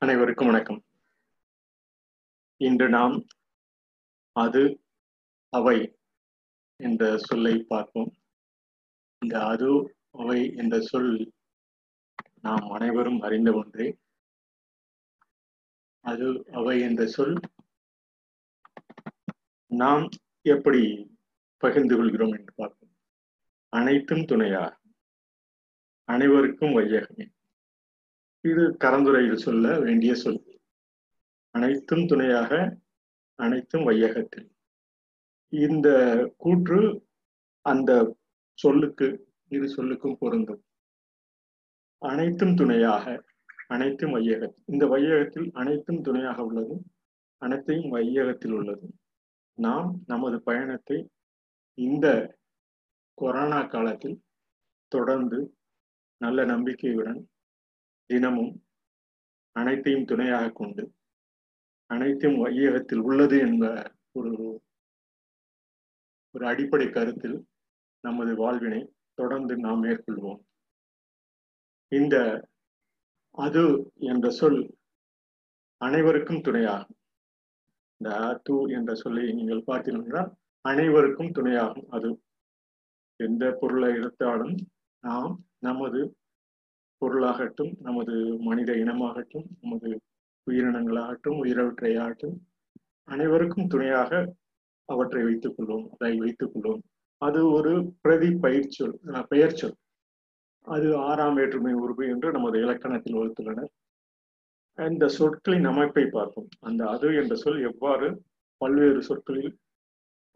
அனைவருக்கும் வணக்கம். இன்று நாம் அது அவை என்ற சொல்லை பார்ப்போம். இந்த அது அவை என்ற சொல் நாம் அனைவரும் அறிந்த ஒன்றே. அது அவை என்ற சொல் நாம் எப்படி பகிர்ந்து கொள்கிறோம் என்று பார்ப்போம். அனைத்தும் துணையாக அனைவருக்கும் வையகமே. இது கரந்துரையில் சொல்ல வேண்டிய சொல். அனைத்தும் துணையாக அனைத்தும் வையகத்தில். இந்த கூற்று அந்த சொல்லுக்கு இரு சொல்லுக்கும் பொருந்தும். அனைத்தும் துணையாக அனைத்தும் வையகத்தில் இந்த வையகத்தில் அனைத்தும் துணையாக உள்ளது அனைத்தையும் வையகத்தில் உள்ளது. நாம் நமது பயணத்தை இந்த கொரோனா காலத்தில் தொடர்ந்து நல்ல நம்பிக்கையுடன் தினமும் அனைத்தையும் துணையாக கொண்டு அனைத்தும் வையகத்தில் உள்ளது என்ற ஒரு ஒரு அடிப்படை கருத்தில் நமது வாழ்வினை தொடர்ந்து நாம் மேற்கொள்வோம். இந்த அது என்ற சொல் அனைவருக்கும் துணையாகும். இந்த து என்ற சொல்லை நீங்கள் பார்த்தீங்கன்னா அனைவருக்கும் துணையாகும். அது எந்த பொருளை எடுத்தாலும் நாம் நமது பொருளாகட்டும் நமது மனித இனமாகட்டும் நமது உயிரினங்களாகட்டும் உயிரவற்றையாகட்டும் அனைவருக்கும் துணையாக அவற்றை வைத்துக் கொள்வோம் அதை வைத்துக் கொள்வோம். அது ஒரு பிரதி பயிர்ச்சொல் பெயர் சொல். அது ஆறாம் வேற்றுமை உறுப்பு என்று நமது இலக்கணத்தில் வகுத்துள்ளனர். இந்த சொற்களின் அமைப்பை பார்ப்போம். அந்த அது என்ற சொல் எவ்வாறு பல்வேறு சொற்களில்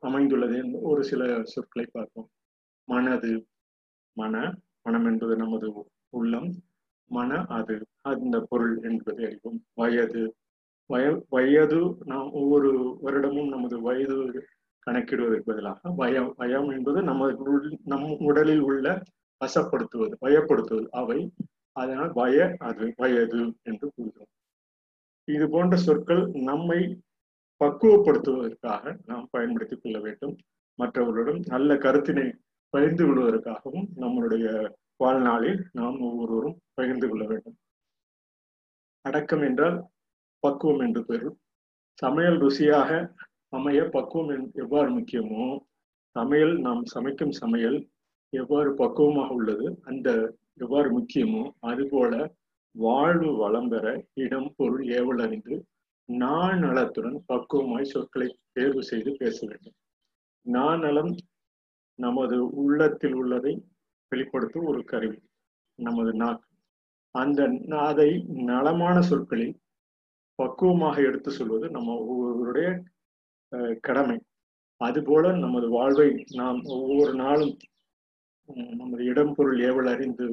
அமைந்துள்ளது என்று ஒரு சில சொற்களை பார்ப்போம். மனது மன மனம் என்பது நமது உள்ளம் மன அது அந்த பொருள் என்பதை அறிவோம். வயது வய வயது நாம் ஒவ்வொரு வருடமும் நமது வயது கணக்கிடுவதற்கு பதிலாக வயம் வயம் என்பது நமது நம் உடலில் உள்ள வசப்படுத்துவது வயப்படுத்துவது. அவை அதனால் வய அது வயது என்று கூறுகிறோம். இது போன்ற சொற்கள் நம்மை பக்குவப்படுத்துவதற்காக நாம் பயன்படுத்திக் கொள்ள வேண்டும். மற்றவர்களுடன் நல்ல கருத்தினை பகிர்ந்து கொள்வதற்காகவும் நம்மளுடைய வாழ்நாளில் நாம் ஒவ்வொருவரும் பகிர்ந்து கொள்ள வேண்டும். அடக்கம் என்றால் பக்குவம் என்று பெயர் சமையல் ருசியாக அமைய பக்குவம் எவ்வாறு முக்கியமோ சமையல் நாம் சமைக்கும் சமையல் எவ்வாறு பக்குவமாக உள்ளது அந்த எவ்வாறு முக்கியமோ அதுபோல வாழ்வு வளம் பெற இடம் பொருள் ஏவல் அறிந்து நான் நலத்துடன் பக்குவமாய் சொற்களை தேர்வு செய்து பேச வேண்டும். நான் நலம் நமது உள்ளத்தில் உள்ளதை வெளிப்படுத்தும் ஒரு கருவி. நமது நாக்கு. அந்த அதை நலமான சொற்களில் பக்குவமாக எடுத்து சொல்வது நம்ம ஒவ்வொருவருடைய கடமை. அதுபோல நமது வாழ்வை நாம் ஒவ்வொரு நாளும் நமது இடம் பொருள் ஏவல் அறிந்து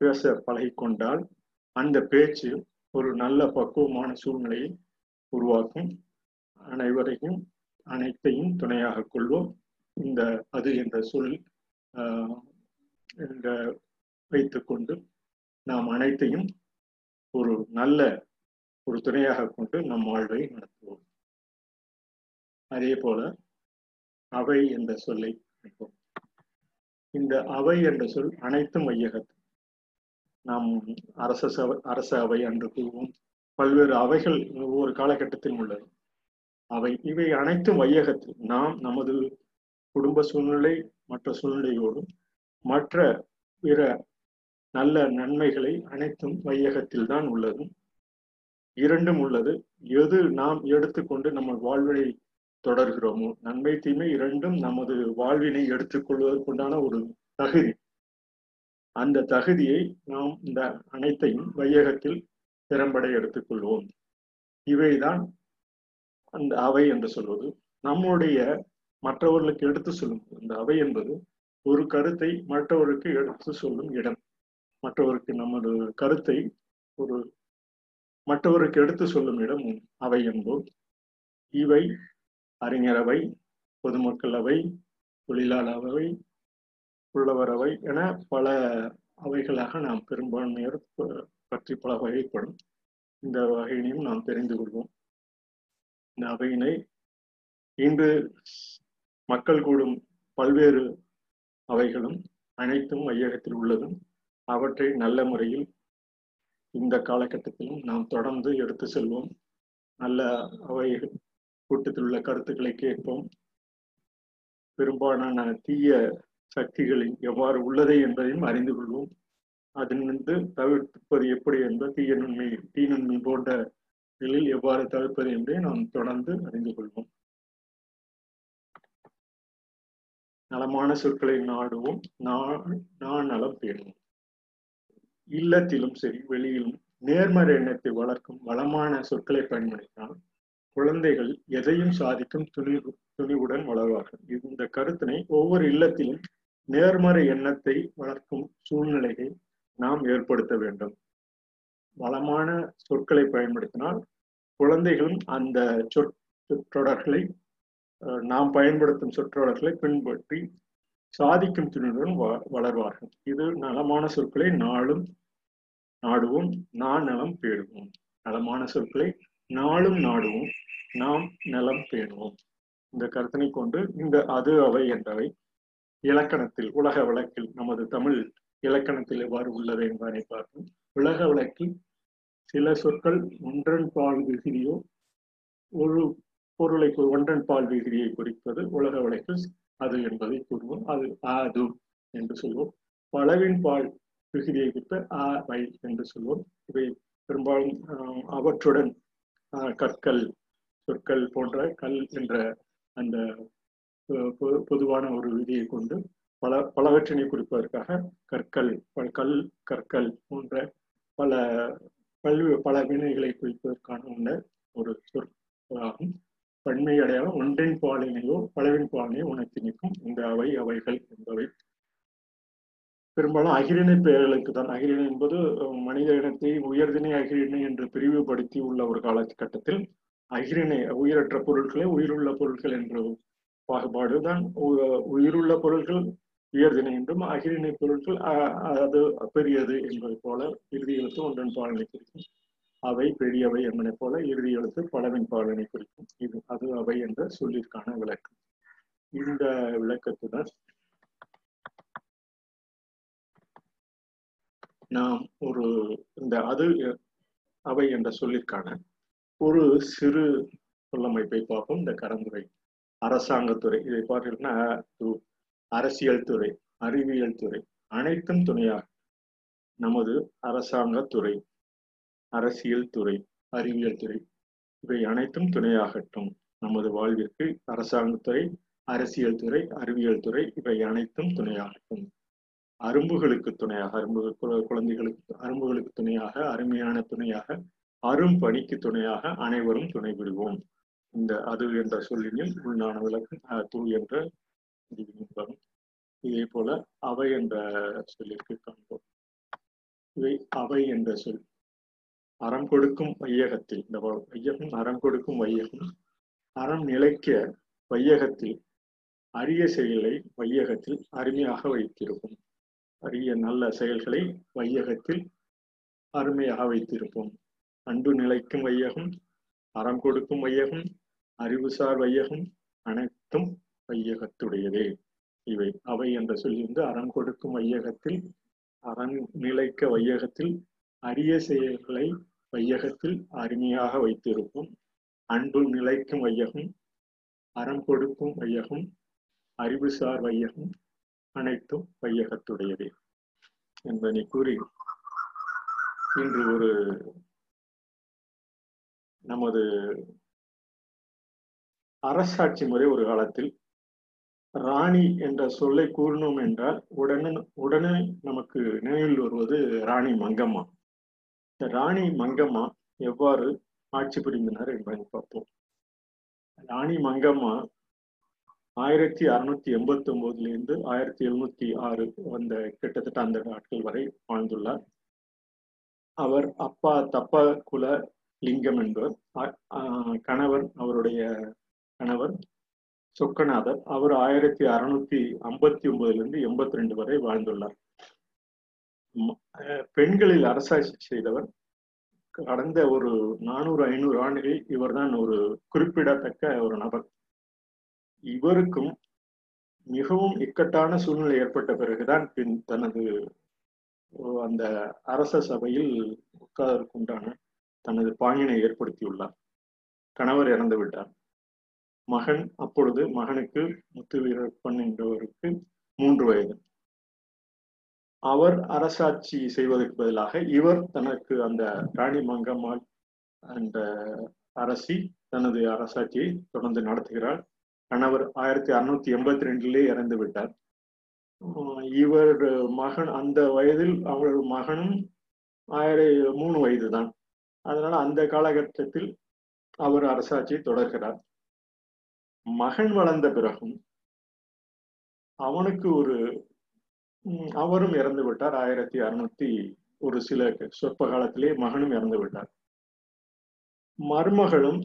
பேச பழகிக்கொண்டால் அந்த பேச்சு ஒரு நல்ல பக்குவமான சூழ்நிலையை உருவாக்கும். அனைவரையும் அனைத்தையும் துணையாக கொள்வோம். இந்த அது என்ற சொல் என்ற வைத்துக்கொண்டு நாம் அனைத்தையும் ஒரு நல்ல ஒரு துணையாக கொண்டு நம் வாழ்வை நடத்துவோம். அதே போல அவை என்ற சொல்லை நினைப்போம் இந்த அவை என்ற சொல் அனைத்தும் மையகத்து நாம் அரச சபை அரச அவை அன்று கூறுவோம். பல்வேறு அவைகள் ஒவ்வொரு காலகட்டத்தில் உள்ளது. அவை இவை அனைத்தும் வையகத்தில் நாம் நமது குடும்ப சூழ்நிலை மற்ற சூழ்நிலையோடும் மற்ற பிற நல்ல நன்மைகளை அனைத்தும் வையகத்தில் தான் உள்ளது. இரண்டும் உள்ளது. எது நாம் எடுத்துக்கொண்டு நம்ம வாழ்வினை தொடர்கிறோமோ நன்மை தீமை இரண்டும் நமது வாழ்வினை எடுத்துக்கொள்வதற்குண்டான ஒரு தகுதி. அந்த தகுதியை நாம் இந்த அனைத்தையும் வையகத்தில் திறம்பட எடுத்துக்கொள்வோம். இவைதான் அந்த அவை என்று சொல்வது. நம்முடைய மற்றவர்களுக்கு எடுத்து சொல்லும். இந்த அவை என்பது ஒரு கருத்தை மற்றவருக்கு எடுத்து சொல்லும் இடம். மற்றவருக்கு நமது கருத்தை ஒரு மற்றவருக்கு எடுத்து சொல்லும் இடம் அவை என்போம். இவை அறிஞரவை பொதுமக்கள் அவை தொழிலாளர் அவை உள்ளவர் அவை என பல அவைகளாக நாம் பெரும்பான்மையர் பற்றி பல வகைப்படும். இந்த வகையினையும் நாம் தெரிந்து கொள்வோம். இந்த அவையினை இன்று மக்கள் கூடும் பல்வேறு அவைகளும் அனைத்தும் மையகத்தில் உள்ளதும் அவற்றை நல்ல முறையில் இந்த காலகட்டத்திலும் நாம் தொடர்ந்து எடுத்து செல்வோம். நல்ல அவை கூட்டத்தில் உள்ள கருத்துக்களை கேட்போம். பெரும்பாலான தீய சக்திகளில் எவ்வாறு உள்ளது என்பதையும் அறிந்து கொள்வோம். அதிலிருந்து தவிர்ப்பது எப்படி என்பது தீய நன்மை தீ நன்மை போன்ற நிலையில் எவ்வாறு தவிர்ப்பது என்பதை நாம் தொடர்ந்து அறிந்து கொள்வோம். நலமான சொற்களை நாடுவோம். நான் நலம் பேணுவோம் இல்லத்திலும் சரி வெளியிலும் நேர்மறை எண்ணத்தை வளர்க்கும் வளமான சொற்களை பயன்படுத்தினால் குழந்தைகள் எதையும் சாதிக்கும் துணிவு துணிவுடன் வளர்வார்கள். இந்த கருத்தினை ஒவ்வொரு இல்லத்திலும் நேர்மறை எண்ணத்தை வளர்க்கும் சூழ்நிலையை நாம் ஏற்படுத்த வேண்டும். வளமான சொற்களை பயன்படுத்தினால் குழந்தைகளும் அந்த சொற் தொடர்களை நாம் பயன்படுத்தும் சொற்றொடர்களை பின்பற்றி சாதிக்கும் துணிவுடன் வளர்வார்கள். இது நலமான சொற்களை நாளும் நாடுவோம் நான் நலம் பேணுவோம். நலமான சொற்களை நாளும் நாடுவோம் நாம் நலம் பேணுவோம். இந்த கருத்தினை கொண்டு இந்த அது அவை என்றவை இலக்கணத்தில் உலக வழக்கில் நமது தமிழ் இலக்கணத்தில் எவ்வாறு உள்ளது என்பதை பார்ப்போம். உலக வழக்கில் சில சொற்கள் ஒன்றன் பால் விகிதியோ ஒரு பொருளை ஒன்றன் பால் விகிதியை குறிப்பது உலக வழக்கில் அது என்பதை கூறுவோம். அது அது என்று சொல்வோம். பலவின் பால் விகுதியை குறித்த ஆ வை என்று சொல்வோம். இவை பெரும்பாலும் அவற்றுடன் கற்கள் சொற்கள் போன்ற கல் என்ற அந்த பொதுவான ஒரு விதியை கொண்டு பல பலவற்றினை குறிப்பதற்காக கற்கள் கல் கற்கள் போன்ற பல பல்வி பல வினைகளை குறிப்பதற்கான ஒரு சொற்களாகும் பன்மை அடையாளம் ஒன்றின் பாலினையோ பலவின் பாலினையோ உணர்த்தி நிற்கும். இந்த அவை அவைகள் என்பவை. பெரும்பாலும் அகிரிணை பெயர்களுக்கு தான். அகிரிணை என்பது மனித இனத்தை உயர்திணை அகிரிணை என்று பிரிவுபடுத்தி உள்ள ஒரு காலகட்டத்தில் அகிரிணை உயிரற்ற பொருட்களை உயிருள்ள பொருட்கள் என்ற பாகுபாடு தான். உயிருள்ள பொருட்கள் உயர்திணை என்றும் அகிரிணை பொருட்கள் அது பெரியது என்பது போல இறுதி எழுத்து ஒன்றன் பாலனை குறிக்கும் அவை பெரியவை என்பதை போல இறுதி எழுத்து பலவின் பாலனை குறிக்கும். இது அது அவை என்ற சொல்லிற்கான விளக்கம் இந்த விளக்கத்துடன் நாம் ஒரு இந்த அது அவை என்ற சொல்லிற்கான ஒரு சிறு சொல்லமைப்பை பார்ப்போம். இந்த கரந்துரை. அரசாங்கத்துறை. இதை பார்த்தீங்கன்னா அரசியல் துறை அறிவியல் துறை. அனைத்தும் துணையாக நமது அரசாங்கத்துறை. அரசியல் துறை அறிவியல் துறை இவை அனைத்தும் துணையாகட்டும். நமது வாழ்விற்கு அரசாங்கத்துறை அரசியல் துறை அறிவியல் துறை இவை அனைத்தும் துணையாகட்டும். அரும்புகளுக்கு துணையாக அரும்பு குழந்தைகளுக்கு அரும்புகளுக்கு துணையாக அருமையான துணையாக அரும் பணிக்கு துணையாக அனைவரும் துணை புரிவோம் இந்த அது என்ற சொல்லினில் உள்நான விளக்கு தூ என்ற வரும். இதே போல அவை என்ற சொல்லிற்கு காண்போம். இவை அவை என்ற சொல் அறம் கொடுக்கும் வையகத்தில் இந்த வையகம் அறம் கொடுக்கும் வையகம் அறம் நிலைக்க வையகத்தில் அரிய செயலை வையகத்தில் அருமையாக வைத்திருப்போம். அரிய நல்ல செயல்களை வையகத்தில் அருமையாக வைத்திருப்போம். அன்பு நிலைக்கும் வையகம் அறம் கொடுக்கும் வையகம் அறிவுசார் வையகம் அனைத்தும் வையகத்துடையதே. இவை அவை என்ற சொல்லி வந்து அறம் கொடுக்கும் வையகத்தில் அறம் நிலைக்க வையகத்தில் அரிய செயல்களை வையகத்தில் அருமையாக வைத்திருக்கும் அன்பு நிலைக்கும் வையகம் அறம் கொடுக்கும் வையகம் அறிவுசார் வையகம் அனைத்தும் வையகத்துடையதே என்பதனை கூறி இன்று ஒரு நமது அரசாட்சி முறை ஒரு காலத்தில் ராணி என்ற சொல்லை கூறணும் என்றால் உடனே உடனே நமக்கு நினைவில் வருவது ராணி மங்கம்மா. இந்த ராணி மங்கம்மா எவ்வாறு ஆட்சி புரிந்தனர் என்பதை பார்ப்போம். ராணி மங்கம்மா ஆயிரத்தி அறுநூத்தி எண்பத்தி ஒன்பதுல இருந்து ஆயிரத்தி எழுநூத்தி ஆறு வந்த கிட்டத்தட்ட அந்த நாட்கள் வரை வாழ்ந்துள்ளார். அவர் அப்பா தப்ப குல லிங்கம் என்பவர் கணவர் அவருடைய கணவர் சொக்கநாதர். அவர் ஆயிரத்தி அறுநூத்தி ஐம்பத்தி ஒன்பதுல இருந்து எண்பத்தி ரெண்டு வரை வாழ்ந்துள்ளார். பெண்களில் அரசாட்சி செய்தவர். கடந்த ஒரு நானூறு ஐநூறு ஆண்டுகளில் இவர்தான் ஒரு குறிப்பிடத்தக்க ஒரு நபர். இவருக்கும் மிகவும் இக்கட்டான சூழ்நிலை ஏற்பட்ட பிறகுதான் பின் தனது அந்த அரச சபையில் உட்கார்வதற்குண்டான தனது பாங்கினை ஏற்படுத்தியுள்ளார். கணவர் இறந்து விட்டார். மகன் அப்பொழுது மகனுக்கு முத்து வீரப்பன் என்றவருக்கு மூன்று வயது. அவர் அரசாட்சி செய்வதற்கு பதிலாக இவர் தனக்கு அந்த ராணி மங்கம்மாள் அந்த அரசி தனது அரசாட்சியை தொடர்ந்து நடத்துகிறார். கணவர் ஆயிரத்தி அறுநூத்தி எண்பத்தி ரெண்டிலே இறந்து விட்டார். இவர் மகன் அந்த வயதில் அவரது மகனும் ஆயிர மூணு வயது தான் அதனால அந்த காலகட்டத்தில் அவர் அரசாட்சியை தொடர்கிறார். மகன் வளர்ந்த பிறகும் அவனுக்கு ஒரு அவரும் இறந்து விட்டார். ஆயிரத்தி அறுநூத்தி ஒரு சில சொற்ப காலத்திலே மகனும் இறந்து விட்டார். மருமகளும்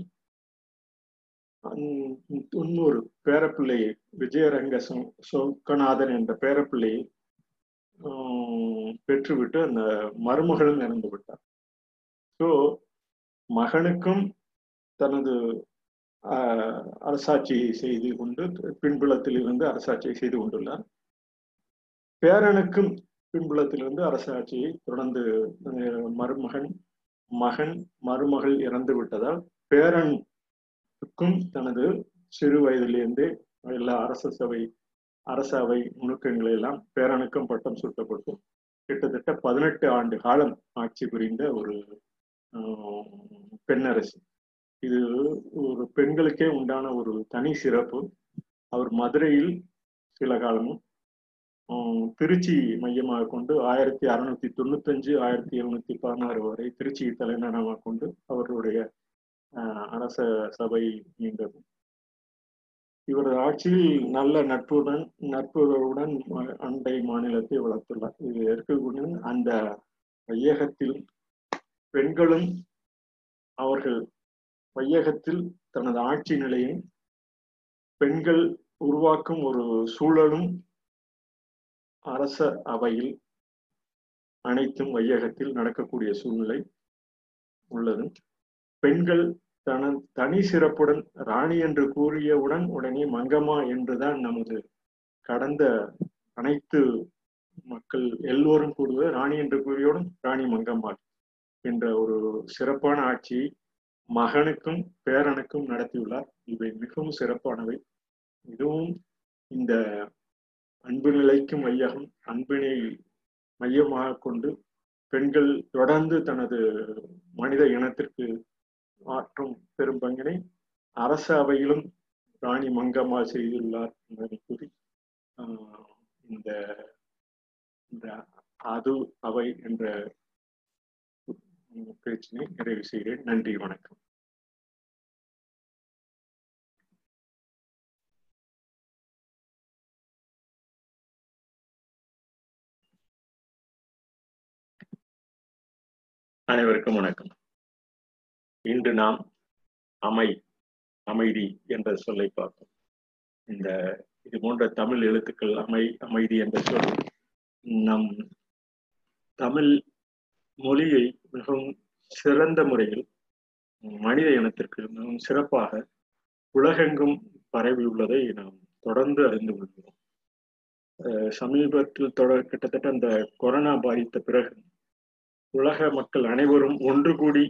இன்னொரு பேரப்பிள்ளையை விஜயரங்க சொக்கநாதன் என்ற பேரப்பிள்ளையை பெற்றுவிட்டு அந்த மருமகளும் இறந்து விட்டார். ஸோ மகனுக்கும் தனது அரசாட்சியை செய்து கொண்டு பின்புலத்தில் இருந்து அரசாட்சியை செய்து கொண்டுள்ளார். பேரனுக்கும் பின்புலத்திலிருந்து அரசாட்சியை தொடர்ந்து மருமகன் மகன் மருமகள் இறந்து விட்டதால் பேரனுக்கும் தனது சிறு வயதிலிருந்தே எல்லா அரச சபை அரச அவை நுணுக்கங்களை எல்லாம் பேரனுக்கும் பட்டம் சூட்டப்பட்டு கிட்டத்தட்ட பதினெட்டு ஆண்டு காலம் ஆட்சி புரிந்த ஒரு பெண்ணரசு. இது ஒரு பெண்களுக்கே உண்டான ஒரு தனி சிறப்பு. அவர் மதுரையில் சில காலமும் திருச்சி மையமாக கொண்டு ஆயிரத்தி அறுநூத்தி தொண்ணூத்தஞ்சு ஆயிரத்தி எழுநூத்தி பதினாறு வரை திருச்சி தலைநகரமாக கொண்டு அவர்களுடைய அரச சபை நீண்டது. இவரது ஆட்சியில் நல்ல நட்புடன் நட்புகளுடன் அண்டை மாநிலத்தை வளர்த்துள்ளார். இது இருக்கக்கூடிய அந்த வையகத்தில் பெண்களும் அவர்கள் வையகத்தில் தனது ஆட்சி நிலையை பெண்கள் உருவாக்கும் ஒரு சூழலும் அரச அவையில் அனைத்தும் வையகத்தில் நடக்கக்கூடிய சூழ்நிலை உள்ளது. பெண்கள் தன தனி சிறப்புடன் ராணி என்று கூறியவுடன் உடனே மங்கம்மா என்றுதான் நமது கடந்த அனைத்து மக்கள் எல்லோரும் கூறுவது ராணி என்று கூறியவுடன் ராணி மங்கம்மாள் என்ற ஒரு சிறப்பான ஆட்சியை மகனுக்கும் பேரனுக்கும் நடத்தியுள்ளார். இவை மிகவும் சிறப்பானவை. இதுவும் இந்த அன்பு நிலைக்கும் மையகம் அன்பினை மையமாக கொண்டு பெண்கள் தொடர்ந்து தனது மனித இனத்திற்கு ஆற்றும் பெரும் பங்கினை அரச அவையிலும் ராணி மங்கம்மா செய்துள்ளார் என்பதை கூறி இந்த இந்த அது அவை என்ற பேச்சினை நிறைவு செய்கிறேன். நன்றி வணக்கம். அனைவருக்கும் வணக்கம். இன்று நாம் அமை அமைதி என்ற சொல்லை பார்ப்போம். இந்த இது போன்ற தமிழ் எழுத்துக்கள் அமை அமைதி என்ற சொல் நம் தமிழ் மொழியை மிகவும் சிறந்த முறையில் மனித இனத்திற்கு மிகவும் சிறப்பாக உலகெங்கும் பரவி உள்ளதை நாம் தொடர்ந்து அறிந்து கொள்கிறோம். சமீபத்தில் தொடர் கிட்டத்தட்ட அந்த கொரோனா பாதித்த பிறகு உலக மக்கள் அனைவரும் ஒன்று கூடி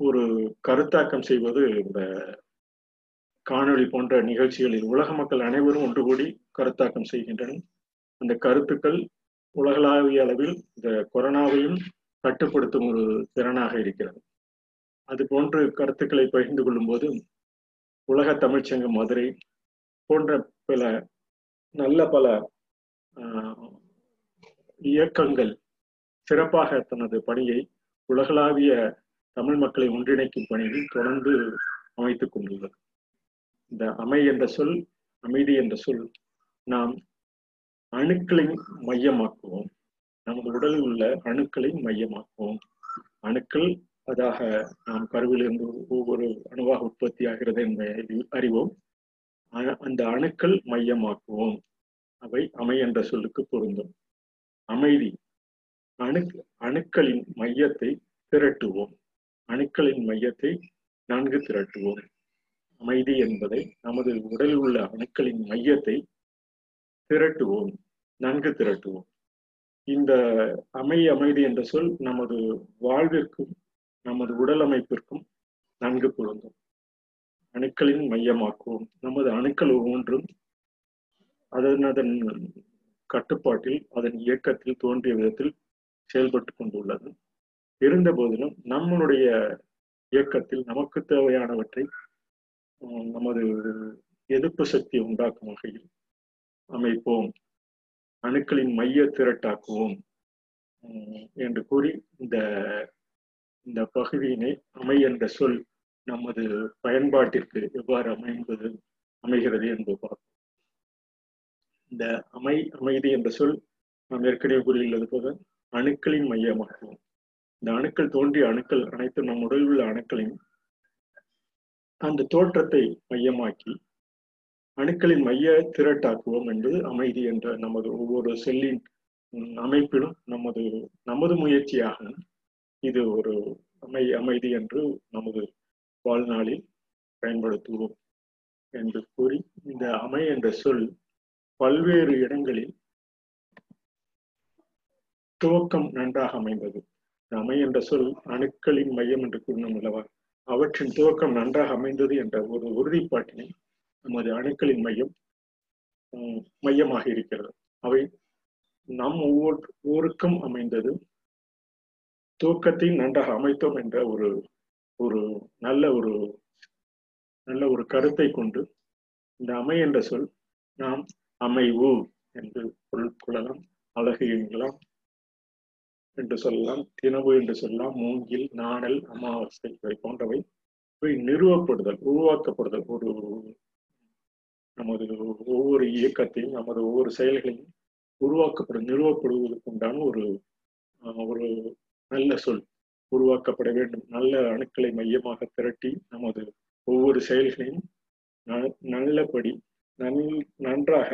ஒரு கருத்தாக்கம் செய்வது இந்த காணொளி போன்ற நிகழ்ச்சிகளில் உலக மக்கள் அனைவரும் ஒன்று கூடி கருத்தாக்கம் செய்கின்றனர். அந்த கருத்துக்கள் உலகளாவிய அளவில் இந்த கொரோனாவையும் கட்டுப்படுத்தும் ஒரு திறனாக இருக்கிறது. அது போன்று கருத்துக்களை பகிர்ந்து கொள்ளும் போது உலக தமிழ்ச்சங்கம் மதுரை போன்ற பல நல்ல பல இயக்கங்கள் சிறப்பாக தனது பணியை உலகளாவிய தமிழ் மக்களை ஒன்றிணைக்கும் பணியில் தொடர்ந்து அமைத்துக் கொண்டுள்ளது. இந்த அமை என்ற சொல் அமைதி என்ற சொல் நாம் அணுக்களை மையமாக்குவோம். நமது உடலில் உள்ள அணுக்களை மையமாக்குவோம். அணுக்கள் அதாக நாம் கருவிலிருந்து ஒவ்வொரு அணுவாக உற்பத்தி ஆகிறது என்பதை அறிவோம். அந்த அணுக்கள் மையமாக்குவோம். அவை அமை என்ற சொல்லுக்கு பொருந்தும். அமைதி அணு அணுக்களின் மையத்தை திரட்டுவோம். அணுக்களின் மையத்தை நன்கு திரட்டுவோம். அமைதி என்பதை நமது உடலில் உள்ள அணுக்களின் மையத்தை திரட்டுவோம். நன்கு திரட்டுவோம். இந்த அமை அமைதி என்ற சொல் நமது வாழ்விற்கும் நமது உடல் அமைப்பிற்கும் நன்கு பொருந்தும். அணுக்களின் மையமாக்குவோம். நமது அணுக்கள் ஒவ்வொன்றும் அதன் அதன் கட்டுப்பாட்டில் அதன் இயக்கத்தில் தோன்றிய விதத்தில் செயல்பட்டு கொண்டுள்ளது. இருந்த போதிலும் நம்மளுடைய இயக்கத்தில் நமக்கு தேவையானவற்றை நமது எதிர்ப்பு சக்தி உண்டாக்கும் வகையில் அமைப்போம். அணுக்களின் மைய திரட்டாக்குவோம் என்று கூறி இந்த இந்த பகுதியினை அமை என்ற சொல் நமது பயன்பாட்டிற்கு எவ்வாறு அமைந்தது அமைகிறது என்பது பார்ப்போம். இந்த அமை அமைதி என்ற சொல் நாம் ஏற்கனவே கூறியுள்ளது போல அணுக்களின் மையமாகும். இந்த அணுக்கள் தோன்றிய அணுக்கள் அனைத்தும் நம் உடலில் உள்ள அணுக்களின் அந்த தோற்றத்தை மையமாக்கி அணுக்களின் மைய திரட்டாக்குவோம் என்பது அமைதி என்ற நமது ஒவ்வொரு செல்லின் அமைப்பிலும் நமது நமது முயற்சியாக இது ஒரு அமை அமைதி என்று நமது வாழ்நாளில் பயன்படுத்துவோம் என்று கூறி இந்த அமை என்ற சொல் பல்வேறு இடங்களில் துவக்கம் நன்றாக அமைந்தது. அமை என்ற சொல் அணுக்களின் மையம் என்று கூறினோம் அல்லவா? அவற்றின் துவக்கம் நன்றாக அமைந்தது என்ற ஒரு உறுதிப்பாட்டினை நமது அணுக்களின் மையம் மையமாக இருக்கிறது. அவை நம் ஒவ்வொரு ஊருக்கும் அமைந்தது. துவக்கத்தை நன்றாக அமைத்தோம் என்ற ஒரு ஒரு நல்ல ஒரு நல்ல ஒரு கருத்தை கொண்டு இந்த அமை என்ற சொல் நாம் அமைவு என்று பொருள் கொள்ளலாம் அழகு என்கலாம். என்று சொல்லலாம் தினவு என்று சொல்லலாம் மூங்கில் நாணல் அமாவாசை இவை போன்றவை இவை நிறுவப்படுதல் உருவாக்கப்படுதல். ஒரு நமது ஒவ்வொரு இயக்கத்தையும் நமது ஒவ்வொரு செயல்களையும் உருவாக்கப்படும் நிறுவப்படுவதற்கு உண்டான ஒரு ஒரு நல்ல சொல். உருவாக்கப்பட வேண்டும். நல்ல அணுக்களை மையமாக திரட்டி நமது ஒவ்வொரு செயல்களையும் நல்லபடி நன் நன்றாக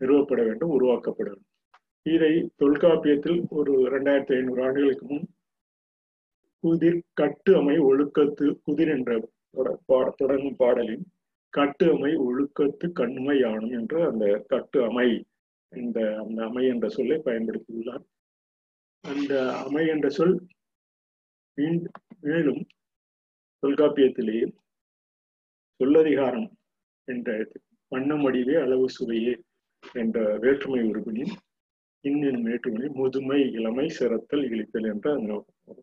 நிறுவப்பட வேண்டும் உருவாக்கப்பட வேண்டும். இதை தொல்காப்பியத்தில் ஒரு இரண்டாயிரத்தி ஐநூறு ஆண்டுகளுக்கு முன் குதிர் கட்டு அமை ஒழுக்கத்து குதிர் என்ற தொடங்கும் பாடலின் கட்டு அமை ஒழுக்கத்து கண்மை ஆணும் என்று அந்த கட்டு அமை இந்த அந்த அமை என்ற சொல்லை பயன்படுத்தியுள்ளார். அந்த அமை என்ற சொல் மேலும் தொல்காப்பியத்திலேயே சொல்லதிகாரம் என்ற வண்ணமடிவே அளவு சுவையே என்ற வேற்றுமை உறுப்பினின் இன்னும் வேற்றுமை முதுமை இளமை சிறத்தல் இழித்தல் என்ற அந்த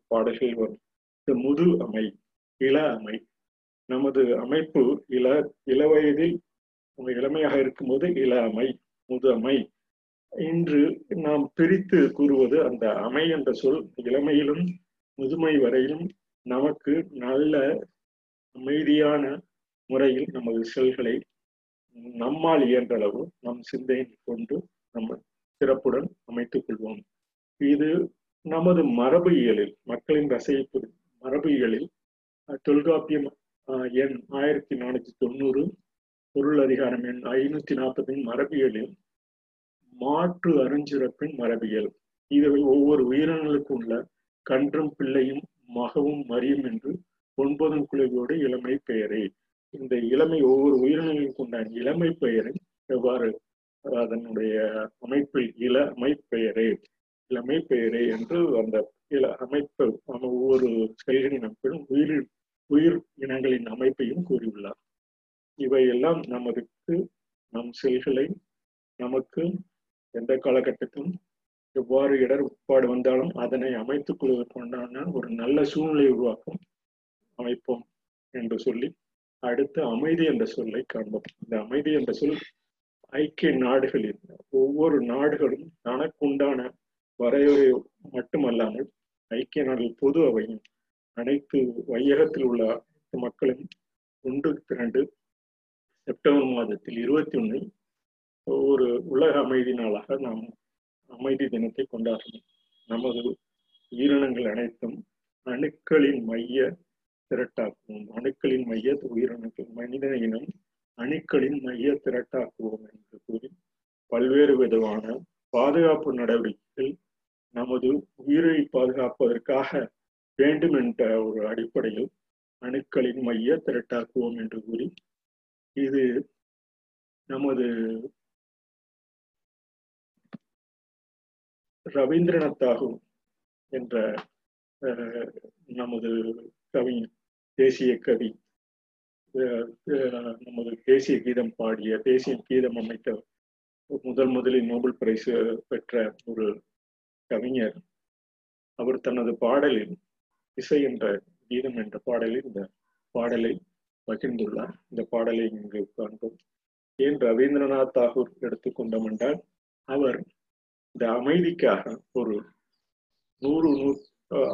பாடல்கள் வரும். இந்த முது அமை இள அமை நமது அமைப்பு இள இளவயதில் இளமையாக இருக்கும்போது இள அமை முது அமை. இன்று நாம் பிரித்து கூறுவது அந்த அமை என்ற சொல் இளமையிலும் முதுமை வரையிலும் நமக்கு நல்ல அமைதியான முறையில் நமது செல்களை நம்மால் இயன்ற அளவு நம் சிந்தையை கொண்டு நம்ம சிறப்புடன் அமைத்துக் கொள்வோம். இது நமது மரபு இயலில் மக்களின் ரசைப்பு மரபு இயலில் தொல்காப்பியம் எண் ஆயிரத்தி நானூத்தி தொண்ணூறு பொருள் அதிகாரம் எண் ஐநூத்தி நாற்பதின் மரபியலில் மாற்று அருஞ்சிறப்பின் மரபியல். இது ஒவ்வொரு உயிரினங்களுக்கும் உள்ள கன்றும் பிள்ளையும் மகவும் மரியும் என்று ஒன்பதும் குழுவோடு இளமை பெயரே. இந்த இளமை ஒவ்வொரு உயிரினங்களுக்கும் உண்டான இளமை பெயரை எவ்வாறு அதனுடைய அமைப்பில் இள அமைப்பெயரே இளமை பெயரே என்று அந்த இள அமைப்பு ஒவ்வொரு செயல்களின் அமைப்பிலும் உயிர் உயிர் இனங்களின் அமைப்பையும் கூறியுள்ளார். இவையெல்லாம் நமக்கு நம் செல்களை நமக்கு எந்த காலகட்டத்திலும் எவ்வாறு இடர்பாடு வந்தாலும் அதனை அமைத்துக் கொள்வதற்குண்டான ஒரு நல்ல சூழ்நிலை உருவாக்கும் அமைப்போம் என்று சொல்லி அடுத்து அமைதி என்ற சொல்லை காண்போம். இந்த அமைதி என்ற சொல் ஐக்கிய நாடுகளில் ஒவ்வொரு நாடுகளும் தனக்குண்டான வரையறை மட்டுமல்லாமல் ஐக்கிய நாடுகள் பொது அவையும் அனைத்து வையகத்தில் உள்ள அனைத்து மக்களும் ஒன்று திரண்டு செப்டம்பர் மாதத்தில் இருபத்தி ஒன்னில் ஒரு உலக அமைதி நாளாக நாம் அமைதி தினத்தை கொண்டாடணும் நமது உயிரினங்கள் அனைத்தும் அணுக்களின் மைய திரட்டாக்கும் அணுக்களின் மைய உயிரினங்கள் மனித இனம் அணுக்களின் மைய திரட்டாக்குவோம் என்று கூறி பல்வேறு விதமான பாதுகாப்பு நடவடிக்கைகள் நமது உயிரை பாதுகாப்பதற்காக வேண்டும் என்ற ஒரு அடிப்படையில் அணுக்களின் மைய திரட்டாக்குவோம் என்று கூறி இது நமது ரவீந்திரநாத் தாகூர் என்ற நமது கவி தேசிய கவி நமது தேசிய கீதம் பாடிய தேசிய கீதம் அமைத்த முதல் முதலில் நோபல் பரிசு பெற்ற ஒரு கவிஞர். அவர் தனது பாடலில் இசை என்ற கீதம் என்ற பாடலில் இந்த பாடலை பகிர்ந்துள்ளார். இந்த பாடலை இங்கு காண்போம். ஏன் ரவீந்திரநாத் தாகூர் எடுத்துக்கொண்டோம் என்றால் அவர் இந்த அமைதிக்காக ஒரு நூறு நூ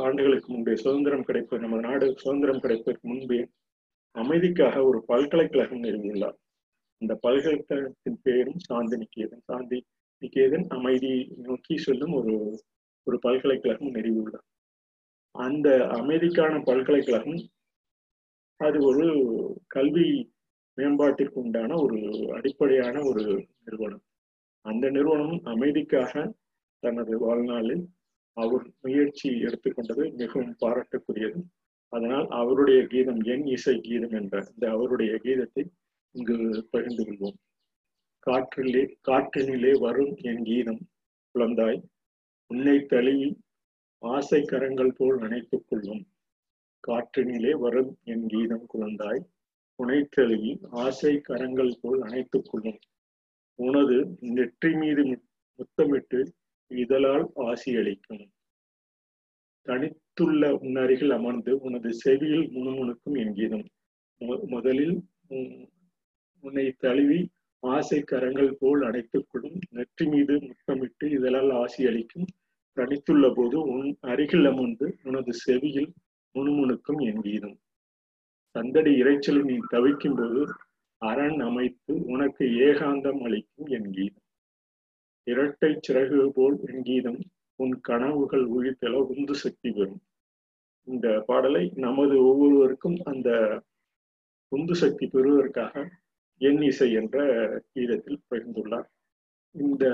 ஆண்டுகளுக்கு முன்பே சுதந்திரம் கிடைப்ப நம்ம நாடு சுதந்திரம் கிடைப்பதற்கு முன்பே அமைதிக்காக ஒரு பல்கலைக்கழகம் நிறுவியுள்ளார். இந்த பல்கலைக்கழகத்தின் பெயரும் சாந்தி நிகேதன் சாந்தி நிகேதன் அமைதி நோக்கி செல்லும் ஒரு ஒரு பல்கலைக்கழகம் நிறுவியுள்ளார். அந்த அமைதிக்கான பல்கலைக்கழகம் அது ஒரு கல்வி மேம்பாட்டிற்கு உண்டான ஒரு அடிப்படையான ஒரு நிறுவனம். அந்த நிறுவனம் அமைதிக்காக தனது வாழ்நாளில் அவர் முயற்சி எடுத்துக்கொண்டது மிகவும் பாராட்டக்கூடியது. அதனால் அவருடைய கீதம் என் இசை கீதம் என்ற இந்த அவருடைய கீதத்தை இங்கு பகிர்ந்து கொள்வோம். காற்றிலே காற்றினிலே வரும் என் கீதம் குழந்தாய் உன்னை தழுவி ஆசை கரங்கள் போல் அணைத்துக் கொள்ளும். காற்றினிலே வரும் என் கீதம் குழந்தாய் உனை தழுவி ஆசை கரங்கள் போல் அணைத்துக் கொள்ளும். உனது நெற்றி மீது முத்தமிட்டு இதழால் ஆசி அளிக்கும். தனித்துள்ள உன்னருகில் அமர்ந்து உனது செவியில் முணுமுணுக்கும் என்கிறோம். முதலில் உன்னை தழுவி ஆசை கரங்கள் போல் அடைத்துக் கொள்ளும் நெற்றி மீது முத்தமிட்டு இதழால் ஆசி அளிக்கும். தனித்துள்ள போது உன் அருகில் அமர்ந்து உனது செவியில் முணுமுணுக்கும் என் கீதம் சந்தடி இறைச்சல் நீ தவிக்கும் போது அரண் அமைத்து உனக்கு ஏகாந்தம் அளிக்கும் என் கீதம் இரட்டை சிறகு போல் என் கீதம் உன் கனவுகள் உழித்தல உந்து சக்தி பெறும். இந்த பாடலை நமது ஒவ்வொருவருக்கும் அந்த உந்து சக்தி பெறுவதற்காக என் இசை என்ற கீதத்தில் பகிர்ந்துள்ளார். இந்த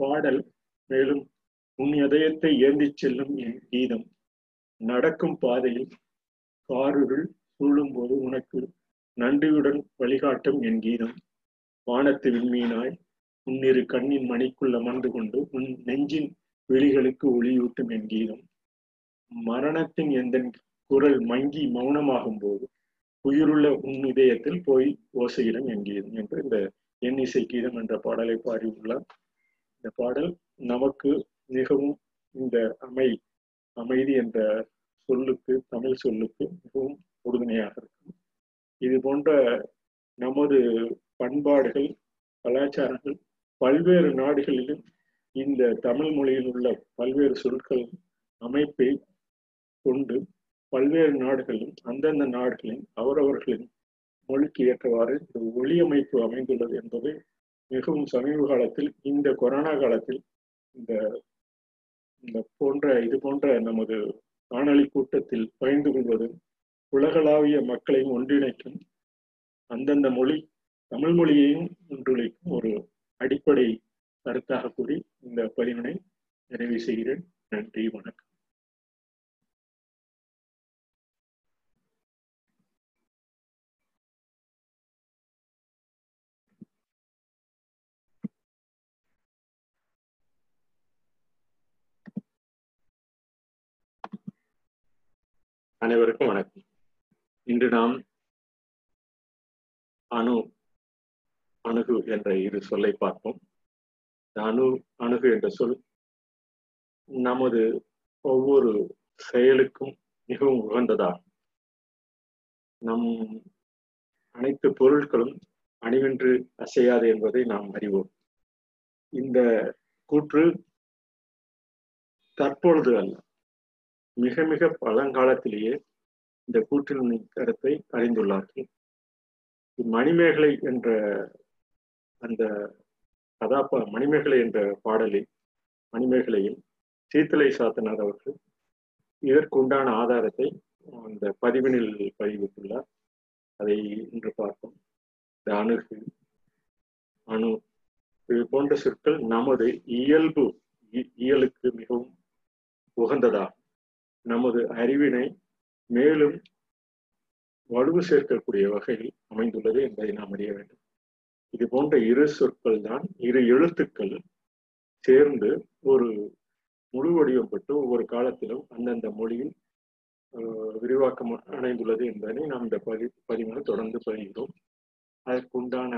பாடல் மேலும் உன் இதயத்தை ஏந்திச் செல்லும் என் கீதம். நடக்கும் பாதையில் காருருள் சூழும் போது உனக்கு நன்றியுடன் வழிகாட்டும் என் கீதம். வானத்து விண்மீனாய் உன்னிரு கண்ணின் மணிக்குள் அமர்ந்து கொண்டு உன் நெஞ்சின் விழிகளுக்கு ஒளியூட்டும் என் கீதம். மரணத்தின் எந்த குரல் மங்கி மௌனமாகும் போது உயிருள்ள உன் இதயத்தில் போய் ஓசையிடம் என் கீதம் என்று இந்த என் இசை கீதம் என்ற பாடலை பாடியுள்ளார். இந்த பாடல் நமக்கு மிகவும் இந்த அமை அமைதி என்ற சொல்லுக்கு தமிழ் சொல்லுக்கு மிகவும் உறுதுணையாக இருக்கும். இது போன்ற நமது பண்பாடுகள் கலாச்சாரங்கள் பல்வேறு நாடுகளிலும் இந்த தமிழ் மொழியில் உள்ள பல்வேறு சொற்கள் அமைப்பை கொண்டு பல்வேறு நாடுகளும் அந்தந்த நாடுகளின் அவரவர்களின் மொழிக்கு ஏற்றவாறு இந்த ஒளி அமைப்பு அமைந்துள்ளது என்பது மிகவும் சமீப காலத்தில் இந்த கொரோனா காலத்தில் இந்த இந்த போன்ற இது போன்ற நமது காணொளி கூட்டத்தில் பகிர்ந்து கொள்வதும் உலகளாவிய மக்களையும் ஒன்றிணைக்கும் அந்தந்த மொழி தமிழ் மொழியையும் ஒன்றிணைக்கும் ஒரு அடிப்படை கருத்தாக கூறி இந்த பதிவினை நிறைவு செய்கிறேன். நன்றி வணக்கம். அனைவருக்கும் வணக்கம். இன்று நாம் அணு அணுகு என்ற இரு சொல்லை பார்ப்போம். அணு அணுகு என்ற சொல் நமது ஒவ்வொரு செயலுக்கும் மிகவும் உகந்ததாகும். நம் அனைத்து பொருட்களும் அணிவென்று அசையாது என்பதை நாம் அறிவோம். இந்த கூற்று தற்பொழுது அல்ல மிக மிக பழங்காலத்திலேயே இந்த கூற்றின் கருத்தை அறிந்துள்ளார்கள். மணிமேகலை என்ற அந்த கதாபா மணிமேகலை என்ற பாடலில் மணிமேகலையில் சீத்தலை சாத்தனார் அவர்கள் இதற்குண்டான ஆதாரத்தை அந்த பதிவினில் பதிவிட்டுள்ளார். அதை இன்று பார்ப்போம். இந்த அணுகு அணு இது போன்ற சொற்கள் நமது இயல்பு இயலுக்கு மிகவும் உகந்ததாகும் நமது அறிவினை மேலும் வலுவு சேர்க்கக்கூடிய வகையில் அமைந்துள்ளது என்பதை நாம் அறிய வேண்டும். இது போன்ற இரு சொற்கள் தான் இரு எழுத்துக்கள் சேர்ந்து ஒரு முழு வடிவம் பெற்று ஒவ்வொரு காலத்திலும் அந்தந்த மொழியில் விரிவாக்கம் அடைந்துள்ளது என்பதை நாம் இந்த பதி பதிவுகளை தொடர்ந்து பதிகிறோம் அதற்குண்டான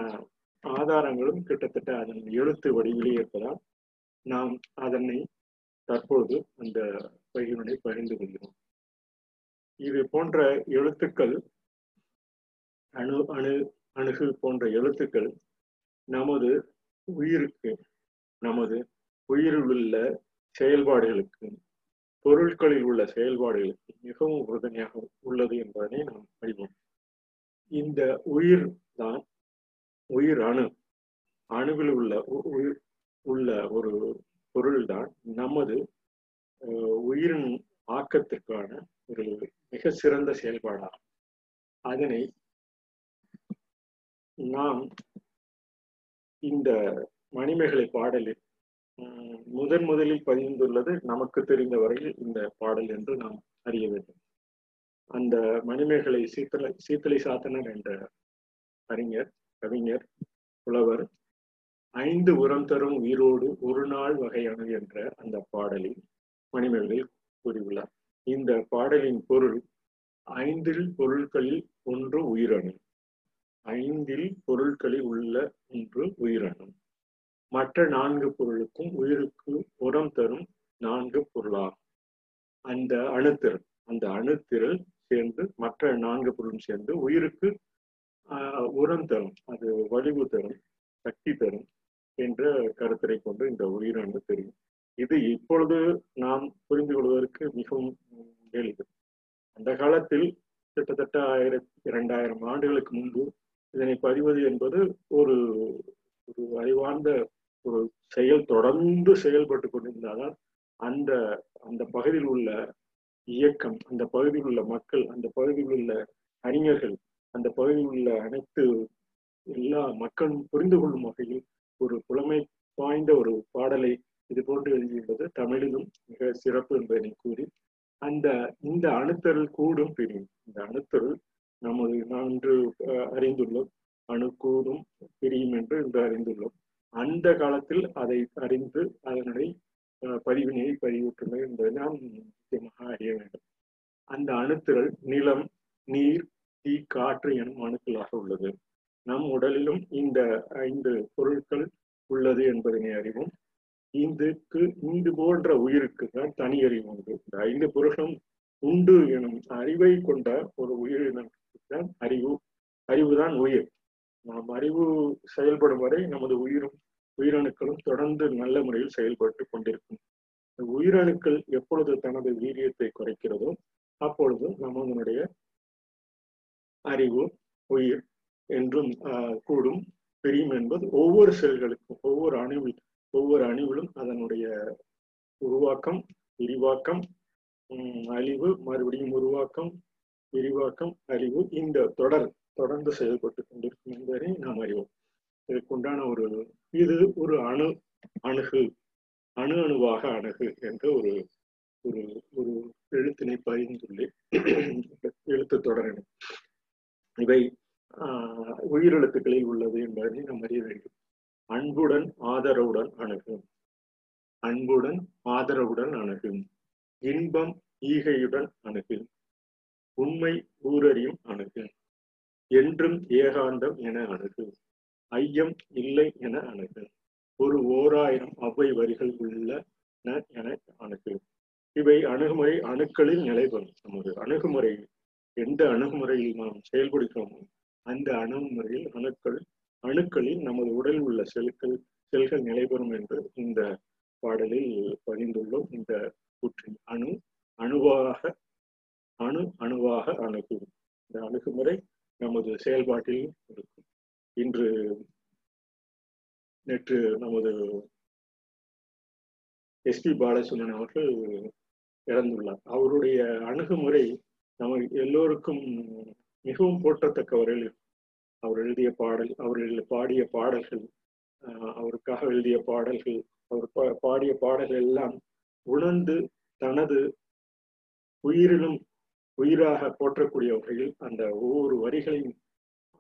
ஆதாரங்களும் கிட்டத்தட்ட அதன் எழுத்து வடிவிலே இருப்பதால் நாம் அதனை தற்போது அந்த பகிர்வினை பகிர்ந்து கொள்கிறோம். இது போன்ற எழுத்துக்கள் அணு அணு அணுகு போன்ற எழுத்துக்கள் நமது உயிருக்கு நமது உயிரில் உள்ள செயல்பாடுகளுக்கு பொருட்களில் உள்ள செயல்பாடுகளுக்கு மிகவும் உறுதுணையாக உள்ளது என்பதனை நாம் அறிவோம். இந்த உயிர் தான் உயிர் அணு. அணுவில் உள்ள உயிர் உள்ள ஒரு பொருள் தான் நமது உயிரின் ஆக்கத்திற்கான ஒரு மிக சிறந்த செயல்பாடாகும். அதனை நாம் இந்த மணிமேகலை பாடலில் முதன் முதலில் பதிந்துள்ளது நமக்கு தெரிந்த வரையில் இந்த பாடல் என்று நாம் அறிய வேண்டும். அந்த மணிமேகலை சீத்தலை சீத்தலை சாத்தனர் என்ற அறிஞர் கவிஞர் புலவர் ஐந்து உரம் தரும் உயிரோடு ஒரு நாள் வகையானது என்ற அந்த பாடலில் மணிமேகலை கூறியுள்ளார். இந்த பாடலின் பொருள் ஐந்தில் பொருட்களில் ஒன்று உயிரணு ஐந்தில் பொருட்களில் உள்ள ஒன்று உயிரணு மற்ற நான்கு பொருளுக்கும் உயிருக்கு உரம் தரும் நான்கு பொருளாகும். அந்த அணுத்திறல் அந்த அணுத்திறல் சேர்ந்து மற்ற நான்கு பொருளும் சேர்ந்து உயிருக்கு உரம் தரும். அது வலிவு தரும் சக்தி தரும் என்ற கருத்தரை கொண்டு இந்த உயிரணு தெரியும். இது இப்பொழுது நாம் புரிந்து கொள்வதற்கு மிகவும் எளிது. அந்த காலத்தில் கிட்டத்தட்ட ஆயிரத்தி இரண்டாயிரம் ஆண்டுகளுக்கு முன்பு இதனை பதிவது என்பது ஒரு ஒரு அறிவார்ந்த ஒரு செயல் தொடர்ந்து செயல்பட்டு கொண்டிருந்தால்தான் அந்த அந்த பகுதியில் உள்ள இயக்கம் அந்த பகுதியில் உள்ள மக்கள் அந்த பகுதியில் உள்ள அறிஞர்கள் அந்த பகுதியில் உள்ள அனைத்து எல்லா மக்களும் புரிந்து கொள்ளும் வகையில் ஒரு புலமை வாய்ந்த ஒரு பாடலை இது போன்று எழுதியுள்ளது. தமிழிலும் மிக சிறப்பு என்பதனை கூறி அந்த இந்த அணுத்தருள் கூடும் பிரியும் இந்த அணுத்தருள் நமது நன்று அறிந்துள்ளோம். அணு கூடும் பிரியும் என்று இன்று அறிந்துள்ளோம். அந்த காலத்தில் அதை அறிந்து அதனுடைய பதிவினையை பதிவுற்றுள்ளது என்பதை நாம் முக்கியமாக அறிய வேண்டும். அந்த அணுத்துகள் நிலம் நீர் தீ காற்று எனும் அணுக்களாக உள்ளது. நம் உடலிலும் இந்த ஐந்து பொருட்கள் உள்ளது என்பதனை அறிவோம். இந்துக்கு இந்து போன்ற உயிருக்கு தான் தனி அறிவு உண்டு. இந்த ஐந்து புருஷம் உண்டு எனும் அறிவை கொண்ட ஒரு உயிரினம் தான் அறிவு. அறிவுதான் உயிர். நாம் அறிவு செயல்படும் வரை நமது உயிரும் உயிரணுக்களும் தொடர்ந்து நல்ல முறையில் செயல்பட்டு கொண்டிருக்கும். உயிரணுக்கள் எப்பொழுது தனது வீரியத்தை குறைக்கிறதோ அப்பொழுது நம்மளுடைய அறிவு உயிர் என்றும் கூடும். பிரியும் என்பது ஒவ்வொரு செல்களுக்கும் ஒவ்வொரு அணுவில் ஒவ்வொரு அணுவிலும் அதனுடைய உருவாக்கம் விரிவாக்கம் அழிவு மறுபடியும் உருவாக்கம் விரிவாக்கம் அறிவு இந்த தொடர் தொடர்ந்து செயல்பட்டு கொண்டிருக்கும் என்பதை நாம் அறிவோம். இதற்குண்டான ஒரு இது ஒரு அணு அணுகு அணு அணுவாக அணுகு என்ற ஒரு ஒரு ஒரு எழுத்தினை பகிர்ந்துள்ளேன். எழுத்து தொடரணி இவை உயிரெழுத்துக்களில் உள்ளது என்பதை நாம் அறிய வேண்டும். அன்புடன் ஆதரவுடன் அணுகும் அன்புடன் ஆதரவுடன் அணுகும் இன்பம் ஈகையுடன் அணுகு. உண்மை ஊரறியும் அணுகு. என்றும் ஏகாந்தம் என அணுகு. ஐயம் இல்லை என அணுகு. ஒரு ஓராயிரம் அவ்வை வரிகள் உள்ளன என அணுகு. இவை அணுகுமுறை அணுக்களில் நிலைபெறும். நமது அணுகுமுறை எந்த அணுகுமுறையில் நாம் செயல்படுகிறோமோ அந்த அணுகுமுறையில் அணுக்கள் அணுக்களில் நமது உடலில் உள்ள செல்கள் செல்கள் நிலைபெறும் என்று இந்த பாடலில் பதிந்துள்ளோம் இந்த கூற்றின் அணு அணுவாக அணு அணுவாக அணுகும். இந்த அணுகுமுறை நமது செயல்பாட்டில் இருக்கும். இன்று நேற்று நமது எஸ்பி பாலசுமன் அவர்கள் இறந்துள்ளார். அவருடைய அணுகுமுறை நம்ம எல்லோருக்கும் மிகவும் போற்றத்தக்க வரையில் அவர் எழுதிய பாடல் அவர் பாடிய பாடல்கள் அவருக்காக எழுதிய பாடல்கள் அவர் பாடிய பாடல்கள் எல்லாம் உணர்ந்து தனது உயிரிலும் உயிராக போற்றக்கூடிய வகையில் அந்த ஒவ்வொரு வரிகளையும்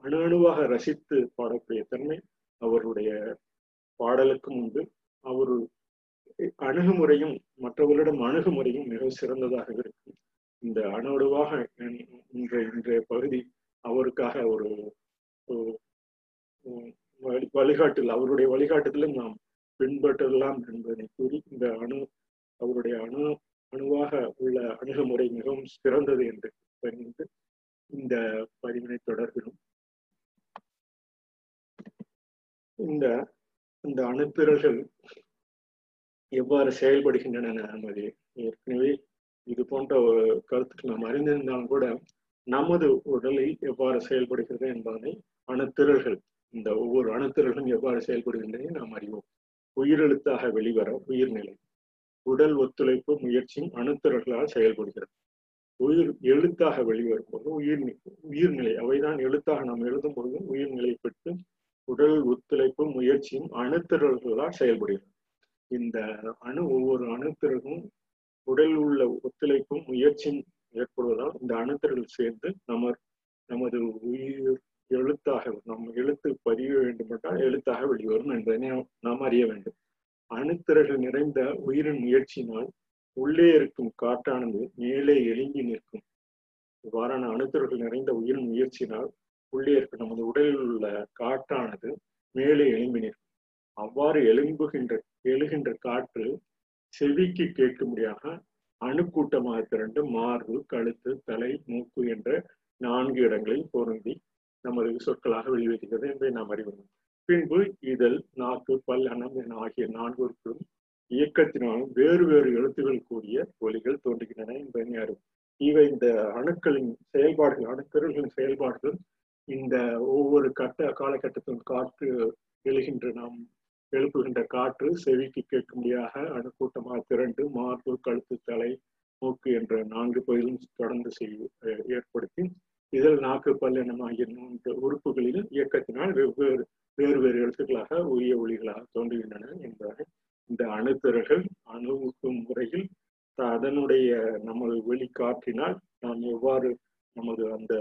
அணு அணுவாக ரசித்து பாடக்கூடிய தன்மை அவருடைய பாடலுக்கும் உண்டு. அவர் அணுகுமுறையும் மற்றவர்களிடம் அணுகுமுறையும் மிக சிறந்ததாக இருக்கும். இந்த அணுடுவாக இன்றைய இன்றைய பகுதி அவருக்காக ஒரு வழிகாட்டில் அவருடைய வழிகாட்டுதலும் நாம் பின்பற்றலாம் என்பதை கூறி இந்த அணு அவருடைய அணு அணுவாக உள்ள அணுகுமுறை மிகவும் சிறந்தது என்று பணிந்து இந்த பதிவினை தொடர்கிறோம். இந்த இந்த அணுத்திரல்கள் எவ்வாறு செயல்படுகின்றன நமது ஏற்கனவே இது போன்ற ஒரு கருத்துக்கு நாம் அறிந்திருந்தாலும் கூட நமது உடலில் எவ்வாறு செயல்படுகிறது என்பதனை அணுத்திரல்கள் இந்த ஒவ்வொரு அணுத்திரல்களும் எவ்வாறு செயல்படுகின்றன நாம் அறிவோம். உயிரெழுத்தாக வெளிவர உயிர்நிலை உடல் ஒத்துழைப்பு முயற்சியும் அணுத்திரல்களால் செயல்படுகிறது. உயிர் எழுத்தாக வெளிவரும் போது உயிர் உயிர்நிலை அவைதான் எழுத்தாக நாம் எழுதும் பொழுது உயிர்நிலை பெற்று உடல் ஒத்துழைப்பு முயற்சியும் அணுத்திரல்களால் செயல்படுகிறது. இந்த அணு ஒவ்வொரு அணுத்திரலும் உடல் உள்ள ஒத்துழைப்பும் முயற்சியும் ஏற்படுவதால் இந்த அணுத்திரல் சேர்ந்து நம்ம நமது உயிர் எழுத்தாக நம் எழுத்து பதிய வேண்டுமென்றால் எழுத்தாக வெளிவரும் என்பதனை நாம் அறிய வேண்டும். அணுத்திரர்கள் நிறைந்த உயிரின் முயற்சியினால் உள்ளே இருக்கும் காற்றானது மேலே எழும்பி நிற்கும். இவ்வாறான அணுத்திரர்கள் நிறைந்த உயிரின் முயற்சியினால் உள்ளே இருக்கும் நமது உடலில் உள்ள காற்றானது மேலே எழும்பி நிற்கும். அவ்வாறு எழும்புகின்ற எழுகின்ற காற்று செவிக்கு கேட்கும்படியாக அணுக்கூட்டமாக திரண்டு மார்பு கழுத்து தலை மூக்கு என்ற நான்கு இடங்களில் பொருந்தி நமது சொற்களாக வெளிவருகிறது என்பதை நாம் அறிவோம். பின்பு இதழ் நாக்கு பல்லணம் என ஆகிய நான்கிற்கும் இயக்கத்தினாலும் வேறு வேறு எழுத்துகள் கூடிய ஒலிகள் தோன்றுகின்றன என்பதை இவை இந்த அணுக்களின் செயல்பாடுகள் அணுக்கருகளின் செயல்பாடுகள் இந்த ஒவ்வொரு கட்ட காலகட்டத்திலும் காற்று எழுகின்ற நாம் எழுப்புகின்ற காற்று செவிக்கு கேட்கும்படியாக அணுக்கூட்டமாக திரண்டு மார்பு கழுத்து தலை மூக்கு என்ற நான்கு பகுதியும் தொடர்ந்து செய்ய ஏற்படுத்தி இதழ் நாக்கு பல்லினம் ஆகிய மூன்று உறுப்புகளில் இயக்கத்தினால் வெவ்வேறு வேறு வேறு எழுத்துக்களாக உரிய ஒளிகளாக தோன்றுகின்றன என்பதை இந்த அணுத்திரர்கள் அணுகும் முறையில் அதனுடைய நமது வெளிக்காற்றினால் நாம் எவ்வாறு நமது அந்த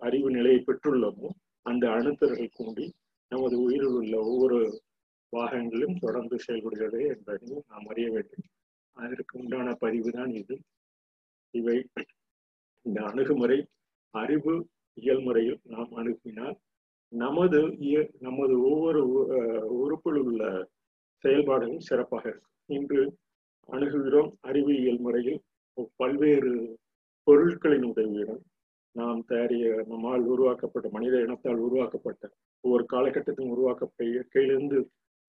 அறிவு நிலையை பெற்றுள்ளோமோ அந்த அணுத்திரர்கள் கூடி நமது உயிரில் உள்ள ஒவ்வொரு பாகங்களும் தொடர்ந்து செயல்படுகிறது என்பதை நாம் அறிய வேண்டும். அதற்கு உண்டான பதிவு தான் இது. இவை இந்த அணுகுமுறை அறிவு இயல்முறையில் நாம் அணுகினால் நமது நமது ஒவ்வொரு உறுப்பில் உள்ள செயல்பாடுகளும் சிறப்பாக இருக்கும் இன்று அணுகுகிறோம் அறிவியல் முறையில் பல்வேறு பொருட்களின் உதவியுடன் நாம் தயாரிய நம்மால் உருவாக்கப்பட்ட மனித இனத்தால் உருவாக்கப்பட்ட ஒவ்வொரு காலகட்டத்திலும் உருவாக்கப்பட்ட இயற்கையிலிருந்து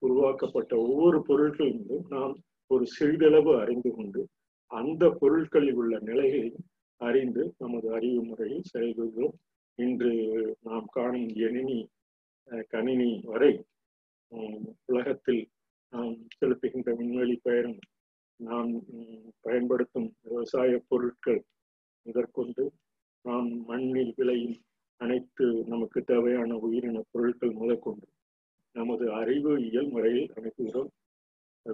உருவாக்கப்பட்ட ஒவ்வொரு பொருட்களிலிருந்தும் நாம் ஒரு சிறிதளவு அறிந்து கொண்டு அந்த பொருட்களில் உள்ள நிலைகளையும் அறிந்து நமது அறிவு முறையில் செயல்படுகிறோம். இன்று நாம் காணும் எணினி கணினி வரை உலகத்தில் நாம் செலுத்துகின்ற விண்வெளி பயணம் நாம் பயன்படுத்தும் விவசாய பொருட்கள் இதற்கொண்டு நாம் மண்ணில் விளையும் அனைத்து நமக்கு தேவையான உயிரின பொருட்கள் முதற்கொண்டு நமது அறிவு இயல் முறையில் அனுப்புகிறோம்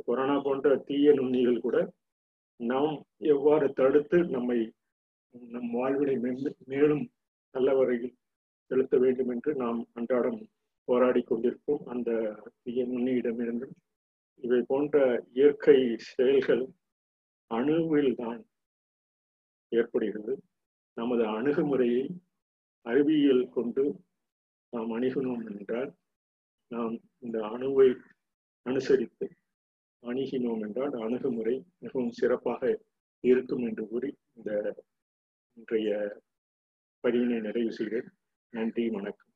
கொரோனா போன்ற தீய நுண்ணிகள் கூட நாம் எவ்வாறு தடுத்து நம்மை நம் வாழ்வினை மேலும் நல்ல வரையில் செலுத்த வேண்டும் என்று நாம் அன்றாடம் போராடி கொண்டிருக்கும் அந்த தீய இவை போன்ற இயற்கை செயல்கள் அணுவில் தான் ஏற்படுகிறது. நமது அணுகுமுறையை அறிவியல் கொண்டு நாம் அணுகினோம் என்றால் நாம் இந்த அணுவை அனுசரித்து அணுகினோம் என்றால் அணுகுமுறை மிகவும் சிறப்பாக இருக்கும் என்று கூறி இந்த இன்றைய பதிவினை நிறைவு செய்கிறேன். நன்றி வணக்கம்.